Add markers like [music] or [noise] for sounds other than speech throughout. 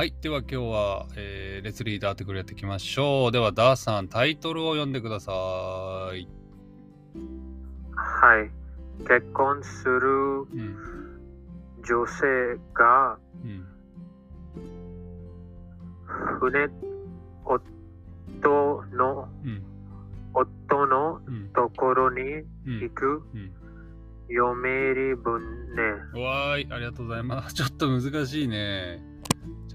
はい。では今日は、えーレッツリーダーテクルやっていきましょう。では、ダーさん、タイトルを読んでください。はい。結婚するうん。女性がうん。船夫のうん。夫のうん。ところにうん。行くうん。嫁入り船。わーい。ありがとうございます。[laughs] ちょっと難しいね。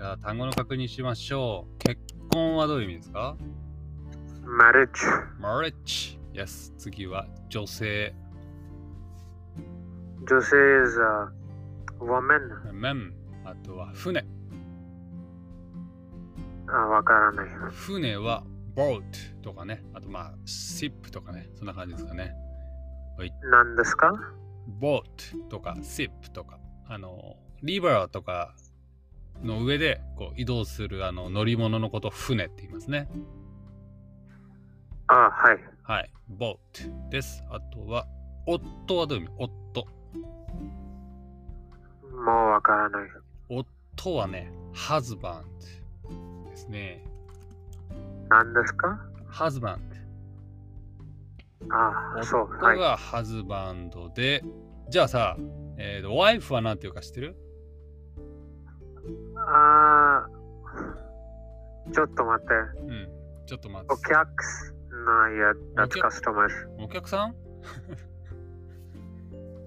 じゃあ、単語の確認しましょう。結婚はどういう意味ですか？marriage ?marriage。Yes。次は女性。女性 is a woman メン。あとは船。あわからない船は boat とかね。あとまあ、ship とかね。そんな感じですかね。何ですか？boat とか ship とか、あの、リバーとかの上でこう移動するあの乗り物のことを船って言いますね。あはいはい。boat です。あとは、夫はどういう意味？夫。もうわからない夫はね、husband ですね。何ですか？husband。あそうはい夫が husband で、じゃあさ、えーと、wife は何て言うか知ってる？あーちょっと待ってうん。ちょっと待って。お客のいや that's お客 customers お客さん？[laughs]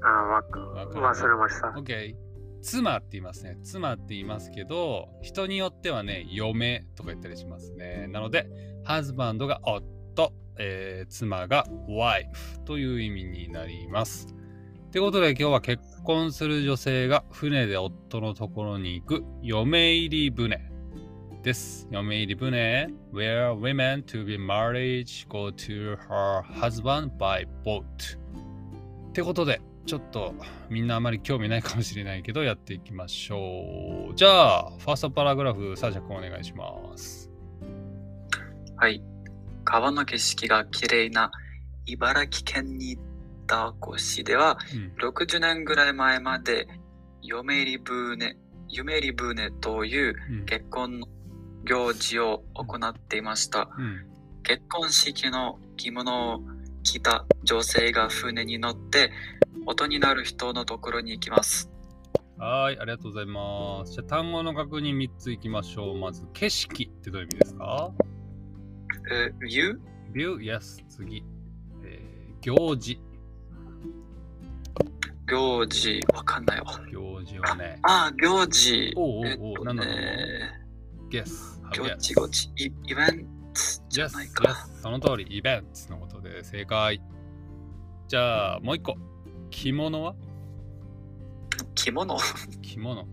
あわわかる忘れました OK。妻って言いますね。妻って言いますけど、人によってはね、嫁とか言ったりしますね。なので、ハズバンドが夫、えー妻が wife という意味になります。ってことで今日は結婚する女性が船で夫のところに行く嫁入り船です。嫁入り船 where women to be married go to her husband by boat ってことでちょっとみんなあまり興味ないかもしれないけどやっていきましょう。じゃあ、ファーストパラグラフ、サージャ君お願いします。はい。川の景色が綺麗な茨城県に行った越では、うん。60年ぐらい前まで、嫁入り船、夢入り船といううん。結婚の行事を行っていました。うん。結婚式の着物を着た女性が船に乗って、元になる人のところに行きます。はい、ありがとうございます。じゃあ、単語の確認3ついきましょう。まず、景色ってどういう意味ですか？えー、view? ?view, yes. 次。えー行事。行事、わかんないわ。行事はね。あ、行事。おうおうおうえっとなんだろうね guess. 行事?行事、イイベントじゃ Yes, ないか。yes. その通り、イベントのことで正解。じゃあ、もう一個。着物は？着物？着物。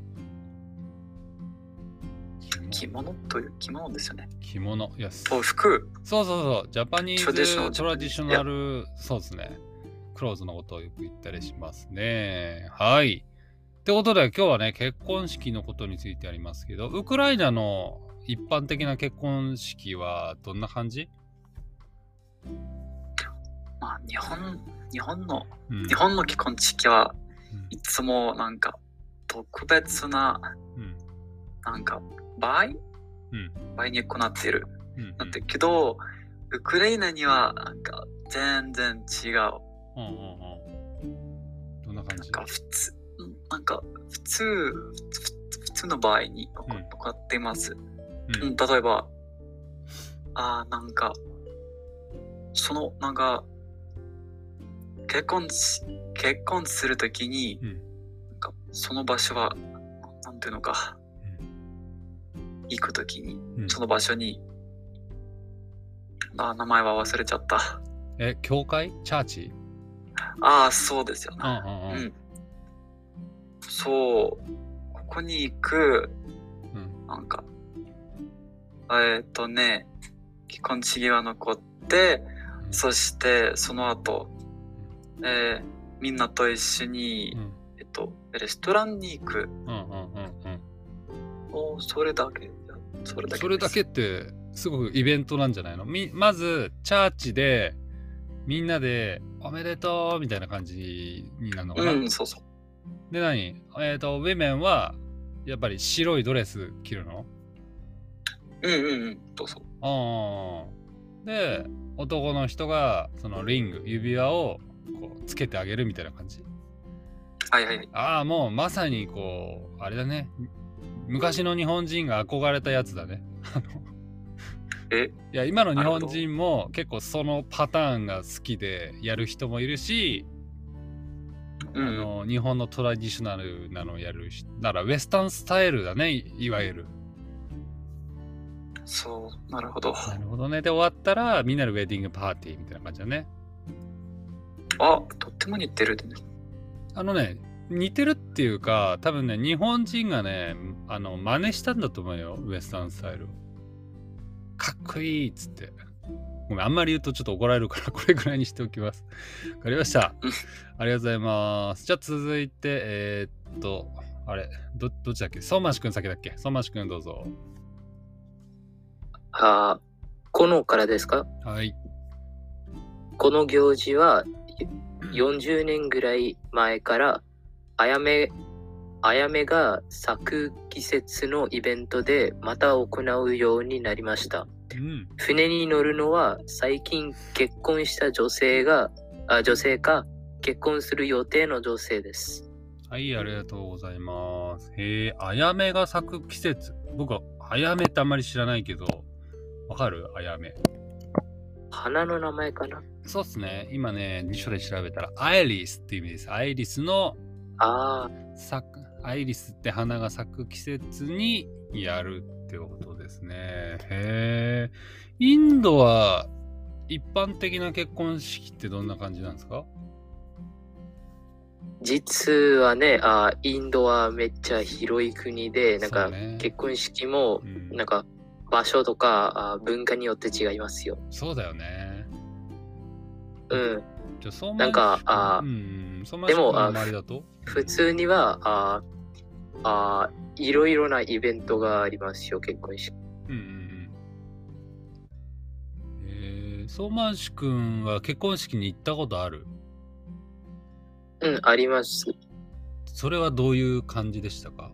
着物という着物ですよね。着物。Yes. お服。そうそうそう。ジャパニーズトラディショナル、そうですね。クローズのことをよく言ったりしますね。はい。ってことで今日はね、結婚式のことについてありますけど、ウクライナの一般的な結婚式はどんな感じ、まあ、日本、日本の、うん、日本の結婚式はうんいつもなんか特別な、うんなんか場合、うん場合に行っている。うんなんだけど、ウクライナにはなんか全然違う。うんうんうん。どんな感じ？なんか普通、うんなんか普通、普通の場合に行うん行っています。うん。うん、例えば、あーなんか、その、なんか、結婚し、結婚するときに、うん。なんかその場所は、なんていうのか、行くときに、うん。その場所に、あー名前は忘れちゃった。え、教会？チャーチ？ああ、そうですよね。うんうんうん。うん。そう、ここに行く、うんなんか、えーっとね、結婚式が残って、うんそしてその後、えーみんなと一緒に、うんえっと、レストランに行く。うんうんうんうん。おそれだけ。それだけ。それだけってすごくイベントなんじゃないの？みまずチャーチでみんなでおめでとうみたいな感じになるのかな、うん、そうそう。で何？えっ、とウェメンはやっぱり白いドレス着るの？うんうんうん。どうぞ。うん。で、男の人がそのリング、指輪をこうつけてあげるみたいな感じ？はいはい。ああ、もうまさにこう、あれだね。昔の日本人が憧れたやつだね。えいや、今の日本人も結構そのパターンが好きでやる人もいるし、うんうん。あの日本のトラディショナルなのをやるし、だからウエスタンスタイルだね、いいわゆる。そう、なるほど。なるほどね。で、終わったらみんなでウェディングパーティーみたいな感じだね。あ、とっても似てるね。あのね、似てるっていうか、多分ね、日本人がね、あの、真似したんだと思うよ、ウエスタンスタイルを。かっこいいっつって。ごめん、あんまり言うとちょっと怒られるから、これぐらいにしておきます。わかりましたうん。ありがとうございます。じゃあ続いて、えーっと、あれ、ど、どっちだっけ？相馬市くん先だっけ？相馬市くんどうぞ。あこのからですか？はい。この行事は40年ぐらい前からあやめあやめが咲く季節のイベントでまた行うようになりました。うん。船に乗るのは最近結婚した女性があ女性か結婚する予定の女性です。はい、ありがとうございます。へえ、あやめが咲く季節。僕はあやめってあんまり知らないけど、わかる？あやめ。花の名前かな？そうっすね。今ね、辞書で調べたら、アイリスっていう意味です。アイリスのあ咲く、アイリスって花が咲く季節にやるってことですね。へえ。インドは一般的な結婚式ってどんな感じなんですか？実はねあインドはめっちゃ広い国でなんか結婚式もうんなんか場所とかあ文化によって違いますよ。そうだよね。うん。じゃあ、そうなんかあうんでもあ普通にはああいろいろなイベントがありますよ、結婚式。うんう。えー、相馬市くんは結婚式に行ったことある？うん、あります。それはどういう感じでしたか？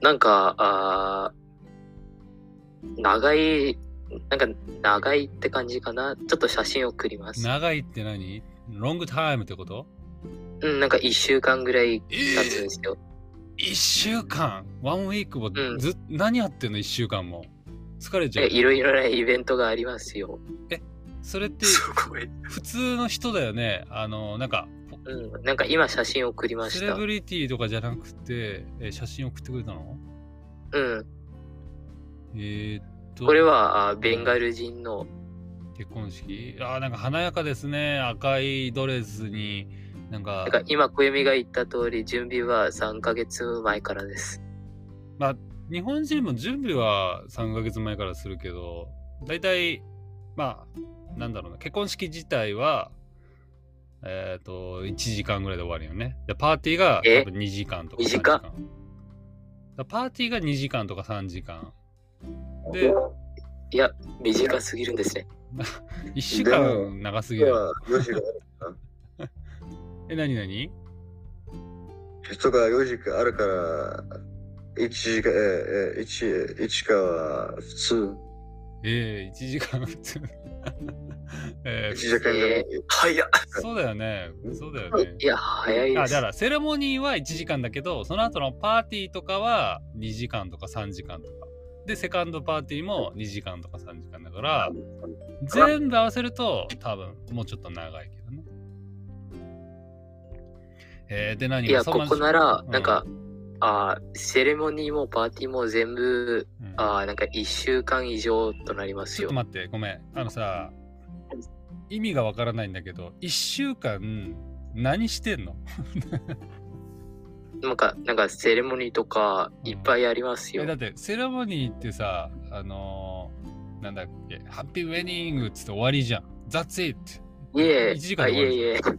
なんか、あー長い、なんか長いって感じかな。ちょっと写真送ります。長いって何？ロングタイムってこと？うん、なんか1週間ぐらいえ経つんですよ。1週間？ワンウィークもうんず、何やってんの？1週間も疲れちゃういろいろなイベントがありますよ。それって。普通の人だよね？あのなんかうん、なんか今写真送りました。セレブリティとかじゃなくてえ写真送ってくれたの？うん、えー、っとこれはあベンガル人の、結婚式？あーなんか華やかですね。赤いドレスになんか。今小弓が言った通り準備は3ヶ月前からです。まあ日本人も準備は3ヶ月前からするけど大体まあなんだろうな。結婚式自体はえっ、と1時間ぐらいで終わるよね。でパーティーがえ？多分2時間とか3 2時時間？だパーティーが2時間とか3時間でいや、短すぎるんですね。[laughs] 1週間長すぎる。は4時が [laughs] え何何？人が4時間あるから1時間ええ1 1かは普通。ええ1時間普通。[laughs] え1時間じゃない、早っ。そうだよね。そうだよね。いや、早いあだか。らセレモニーは1時間だけどその後のパーティーとかは2時間とか3時間とかでセカンドパーティーも2時間とか3時間だから全部合わせると多分もうちょっと長いけどね。えー、で何いや、ここならう、ん。なんか、あーセレモニーもパーティーも全部、うん。あーなんか1週間以上となりますよ。ちょっと。待ってごめん。あのさ意味がわからないんだけど1週間何してんの？なんか、なんかセレモニーとかいっぱいありますよえだ。ってセレモニーってさあのーなんだっけハッピーウェディングっつって終わりじゃん That's it いえ1時、間あで終わるいえいえ。だか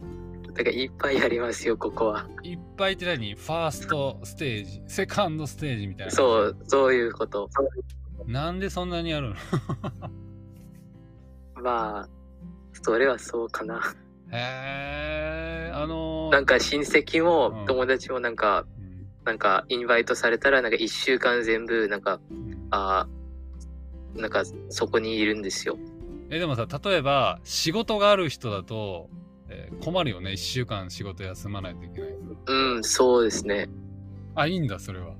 らいっぱいありますよ、ここは。いっぱいって何？ファーストステージセカンドステージみたいなそう、そういうこと。なんでそんなにやるの？[laughs] まあ、それはそうかな。へえあのーなんか親戚うんも友達もなんか、うんなんかインバイトされたらなんか1週間全部なんかあーなんかそこにいるんですよ。え、でもさ、例えば仕事がある人だと、えー困るよね。1週間仕事休まないといけない。うん、そうですね。あ、いいんだ、それは。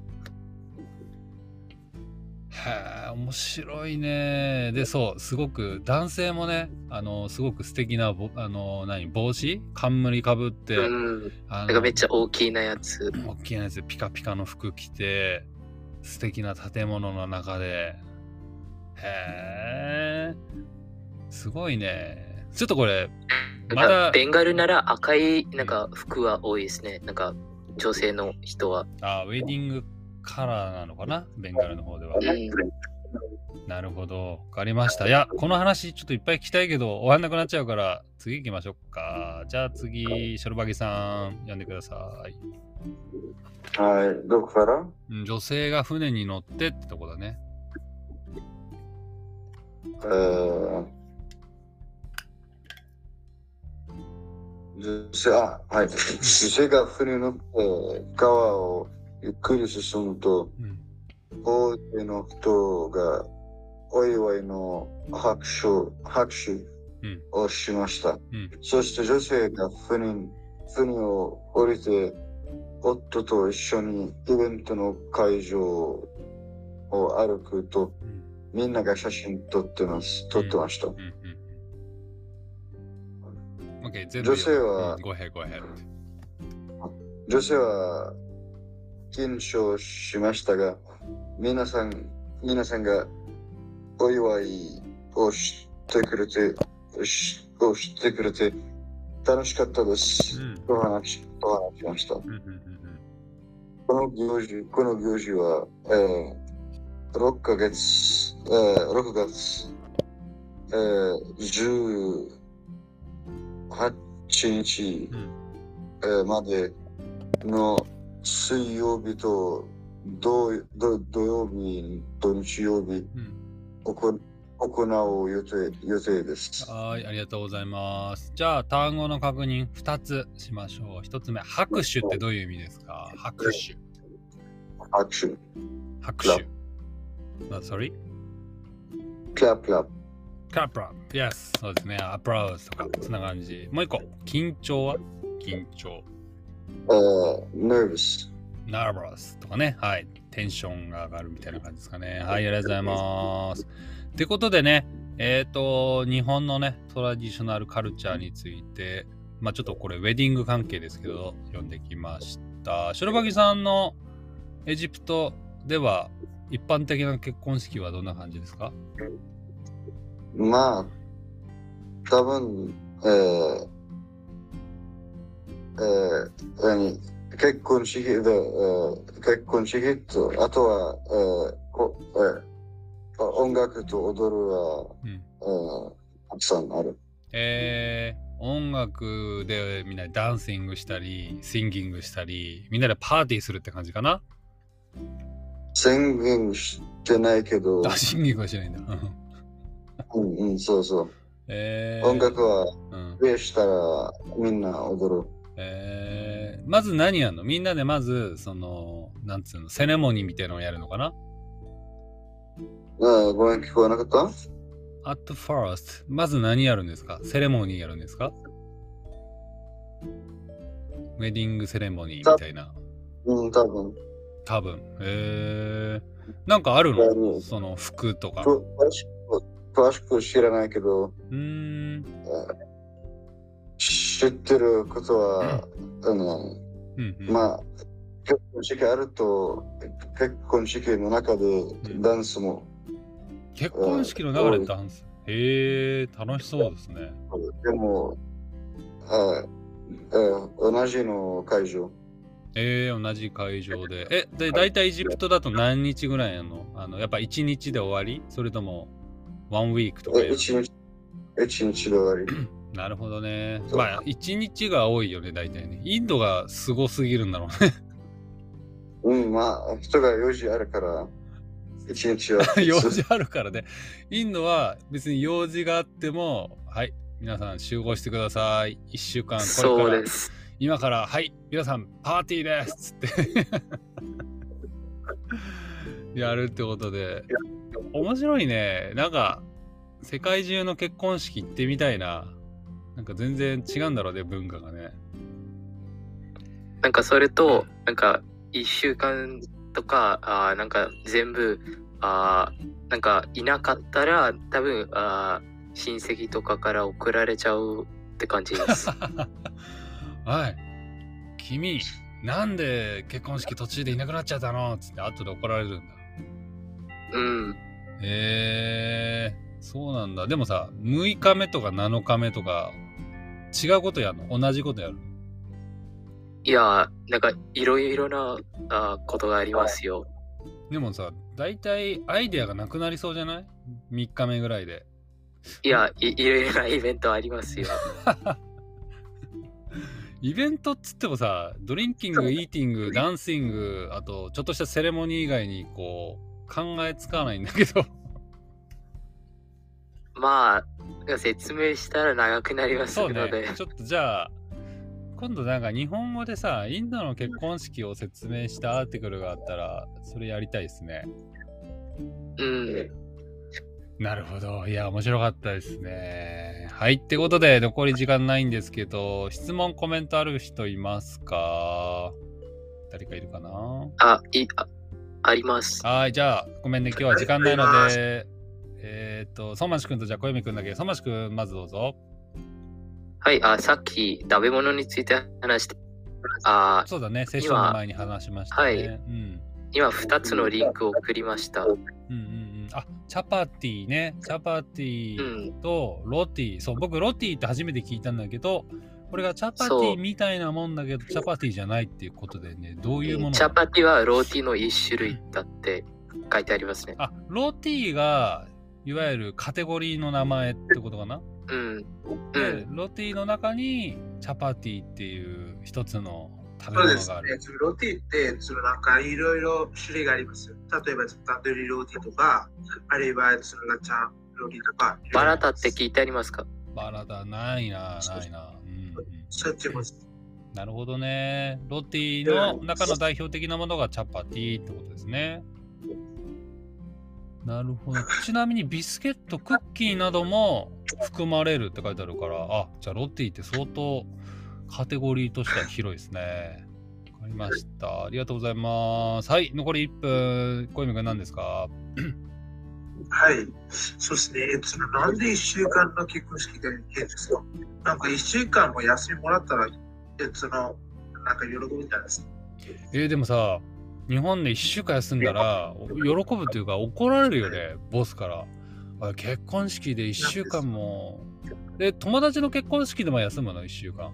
へえ、面白いね。で、そう、すごく、男性もね、あの、すごく素敵なぼ、あの、何、帽子？冠かぶって、うん。あなんかめっちゃ大きなやつ。大きなやつでピカピカの服着て、素敵な建物の中で。へえ、すごいね。ちょっとこれ、まだ、ベンガルなら赤いなんか服は多いですね。なんか女性の人は。あ、ウェディングカラーなのかな？ベンガルの方では。うん。なるほど。わかりました。いや、この話ちょっといっぱい聞きたいけど、終わんなくなっちゃうから、次行きましょうか。じゃあ次、ショルバギさん、呼んでください。はい、どこから？うん女性が船に乗ってってとこだね。えー、女性、あ、はい。[laughs] 女性が船に乗って川をゆっくり進むと、うん。大勢の人がお祝いの拍手拍手をしました。うん。そして女性が船に船を降りて、夫と一緒にイベントの会場を歩くと、うん。みんなが写真撮ってます。撮ってました。うん。うん。全部。女性は。女性は緊張しましたが、皆さん、皆さんがお祝いをしてくれて、しをしてくれて、楽しかったです。うんと話しと話しました。うん。うん。うん。この行事、この行事は、えー、6ヶ月、えー、6月、えー、18日、うんえーまでの水曜日と土土土曜日と日曜日うん。行行う予定予定です。はい、ありがとうございます。じゃあ、単語の確認2つしましょう。1つ目、拍手ってどういう意味ですか？拍手。拍手、拍手。あ、sorry? クラップクラップ、クラップラップ。Yes。そうですね。アプラウスとか、そんな感じ。もう一個、緊張は？緊張。えー、nervous、nervous とかね。はい。テンションが上がるみたいな感じですかね。はい、ありがとうございます。ってことでね、えっ、と、日本のね、トラディショナルカルチャーについて、まあちょっとこれ、ウェディング関係ですけど、読んできました。白バギさんのエジプトでは、一般的な結婚式はどんな感じですか？まあ、多分、えー、えー、何？結婚式で、えー、結婚式と、あとは、えーこえー、音楽と踊るは、うんえー、たくさんある。えー、音楽でみんなでダンシングしたり、シンギングしたり、みんなでパーティーするって感じかな？宣言してないけど、あ、シンギングはしないんだ。うんうん、そうそう。えー、音楽は、うんプレイしたらみんな踊る。えー、まず何やんの？みんなでまず、その、なんつうの、セレモニーみたいなのをやるのかな？あーごめん、聞こえなかった ?at first, まず何やるんですか？セレモニーやるんですか？ウェディングセレモニーみたいな。うん、多分。多分。えー、なんかあるうのんその服とか。詳しく詳しく知らないけど、うーん。知ってることは、あの、うんうん、まあ、結婚式あると、結婚式の中でダンスも、結婚式の中でダンス？へえ、楽しそうですね。でも、ああ同じの会場。えー、同じ会場で。え、で、大体エジプトだと何日ぐらいやんの？あの、やっぱ1日で終わり？それとも、ワンウィークとかやるえ一日、一日で終わり？[coughs] なるほどね。まあ、1日が多いよね、大体ね。インドがすごすぎるんだろうね。うん、まあ、人が4時あるから、一日は。[laughs] 用事あるからね。インドは別に用事があっても、はい、皆さん集合してください。1週間、これから。今から、はい、皆さん、パーティーですっつって [laughs] やるってことで、面白いね。なんか、世界中の結婚式行ってみたいな。なんか全然違うんだろうね、文化がね。なんかそれと、なんか1週間とか、あーなんか全部、あーなんかいなかったら、多分あー親戚とかから送られちゃうって感じです。[laughs] はい。君、なんで結婚式途中でいなくなっちゃったの？つって後で怒られるんだ。うん。へえー、そうなんだ。でもさ、6日目とか7日目とか、違うことやるの？同じことやるの？いやー、なんかいろいろなあーことがありますよ。でもさ、大体アイデアがなくなりそうじゃない ?3 日目ぐらいで。いや、いいろいろなイベントありますよ。[laughs] イベントっつってもさ、ドリンキング、イーティング、ダンシング、あとちょっとしたセレモニー以外にこう、考えつかないんだけど。まあ、説明したら長くなりますので。。ちょっとじゃあ、今度なんか日本語でさ、インドの結婚式を説明したアーティクルがあったら、それやりたいですね。うん。なるほど。いや、面白かったですね。はい。ってことで、残り時間ないんですけど、質問、コメントある人いますか？誰かいるかな？あ、いああります。はい。じゃあ、ごめんね。今日は時間ないので、えっ、と、相馬市くんとじゃあ、小読くんだけ。相馬市くん、まずどうぞ。はい、あ、さっき食べ物について話して、あ、そうだね。セッションの前に話しましたね。はいうん。今2つのリンクを送りました。うんうんうん。あ、チャパティね。チャパティうん。とロティ。そう、僕ロティって初めて聞いたんだけど、これがチャパティみたいなもんだけど、チャパティじゃないっていうことでね、どういうもの？チャパティはローティの一種類だって書いてありますね。あ、ロティが、いわゆるカテゴリーの名前ってことかな、うん。うで、ん。ロティの中にチャパティっていう一つの食べそうですね物がある。。ロティって、そのなんかいろいろ種類がありますよ。例えば、タンドリーロティとか、あるいはそのラチャロティとか。バラタって聞いてありますか？バラだ、ないな、ないな。うんうんそっちも。なるほどね。ロティの中の代表的なものがチャパティってことですね。なるほど。ちなみにビスケット、クッキーなども含まれるって書いてあるから、あ、じゃあロティって相当カテゴリーとしては広いですね。わかりました。ありがとうございます。はい、残り1分。小泉君何ですか？はい。そうですね。えっと、そのなんで1週間の結婚式がいいですかなんか1週間も休みもらったら、えその、なんか喜ぶんじゃないですか。えーでもさ、日本で1週間休んだら、喜ぶというか怒られるよね、ボスから。あ結婚式で1週間も。で、友達の結婚式でも休むの、1週間。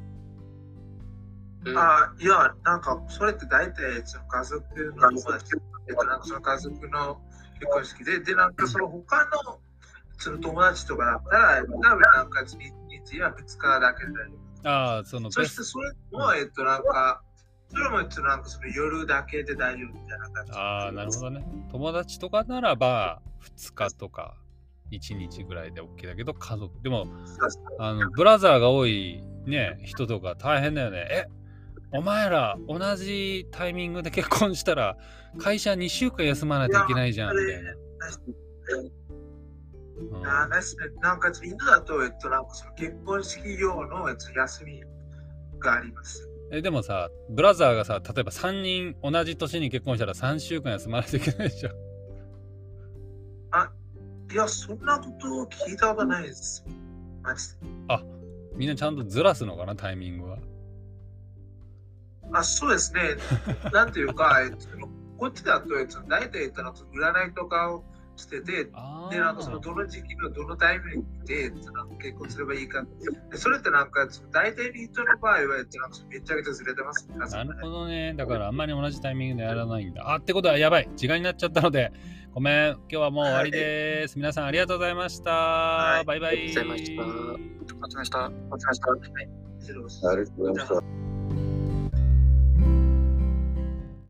うん。あいや、なんか、それって大体、その家族の友達、えっと、なんかその家族の結婚式で、で、なんかその他の、その友達とかだったら、多分なんか、日は2日だけで。ああ、そのそしてそれも、えっと、なんか、それも、えっと、なんかその夜だけで大丈夫みたいな感じ。ああ、なるほどね。友達とかならば、2日とか1日ぐらいで OK だけど、家族。でも、あの、ブラザーが多いね、人とか大変だよね。えお前ら同じタイミングで結婚したら会社2週間休まないといけないじゃんみたいな。うんあなんかインドだと、えっと、なんかその結婚式用のえっと休みがあります。えでもさ、ブラザーがさ、例えば3人同じ年に結婚したら3週間休まないといけないでしょ。いや、そんなことを聞いたことないです。マジで。みんなちゃんとずらすのかな、タイミングは。あ、そうですね。なんていうか、えっと、こっちだと、えっと、大体、えっと、占いとかをしてて、あで、なんかそのどの時期のどのタイミングで、結婚すればいいか。でそれってなんか、その大体の人の場合は、えっと、なんかめちゃくちゃずれてます。皆さなんるほどね。だからあんまり同じタイミングでやらないんだ。あってことはやばい。時間になっちゃったので、ごめん。今日はもう終わりです。皆さんありがとうございました。はいバイバイ。ありがとうございましたお疲れ様でした。お疲れ様でした。失礼しますありがとうございました。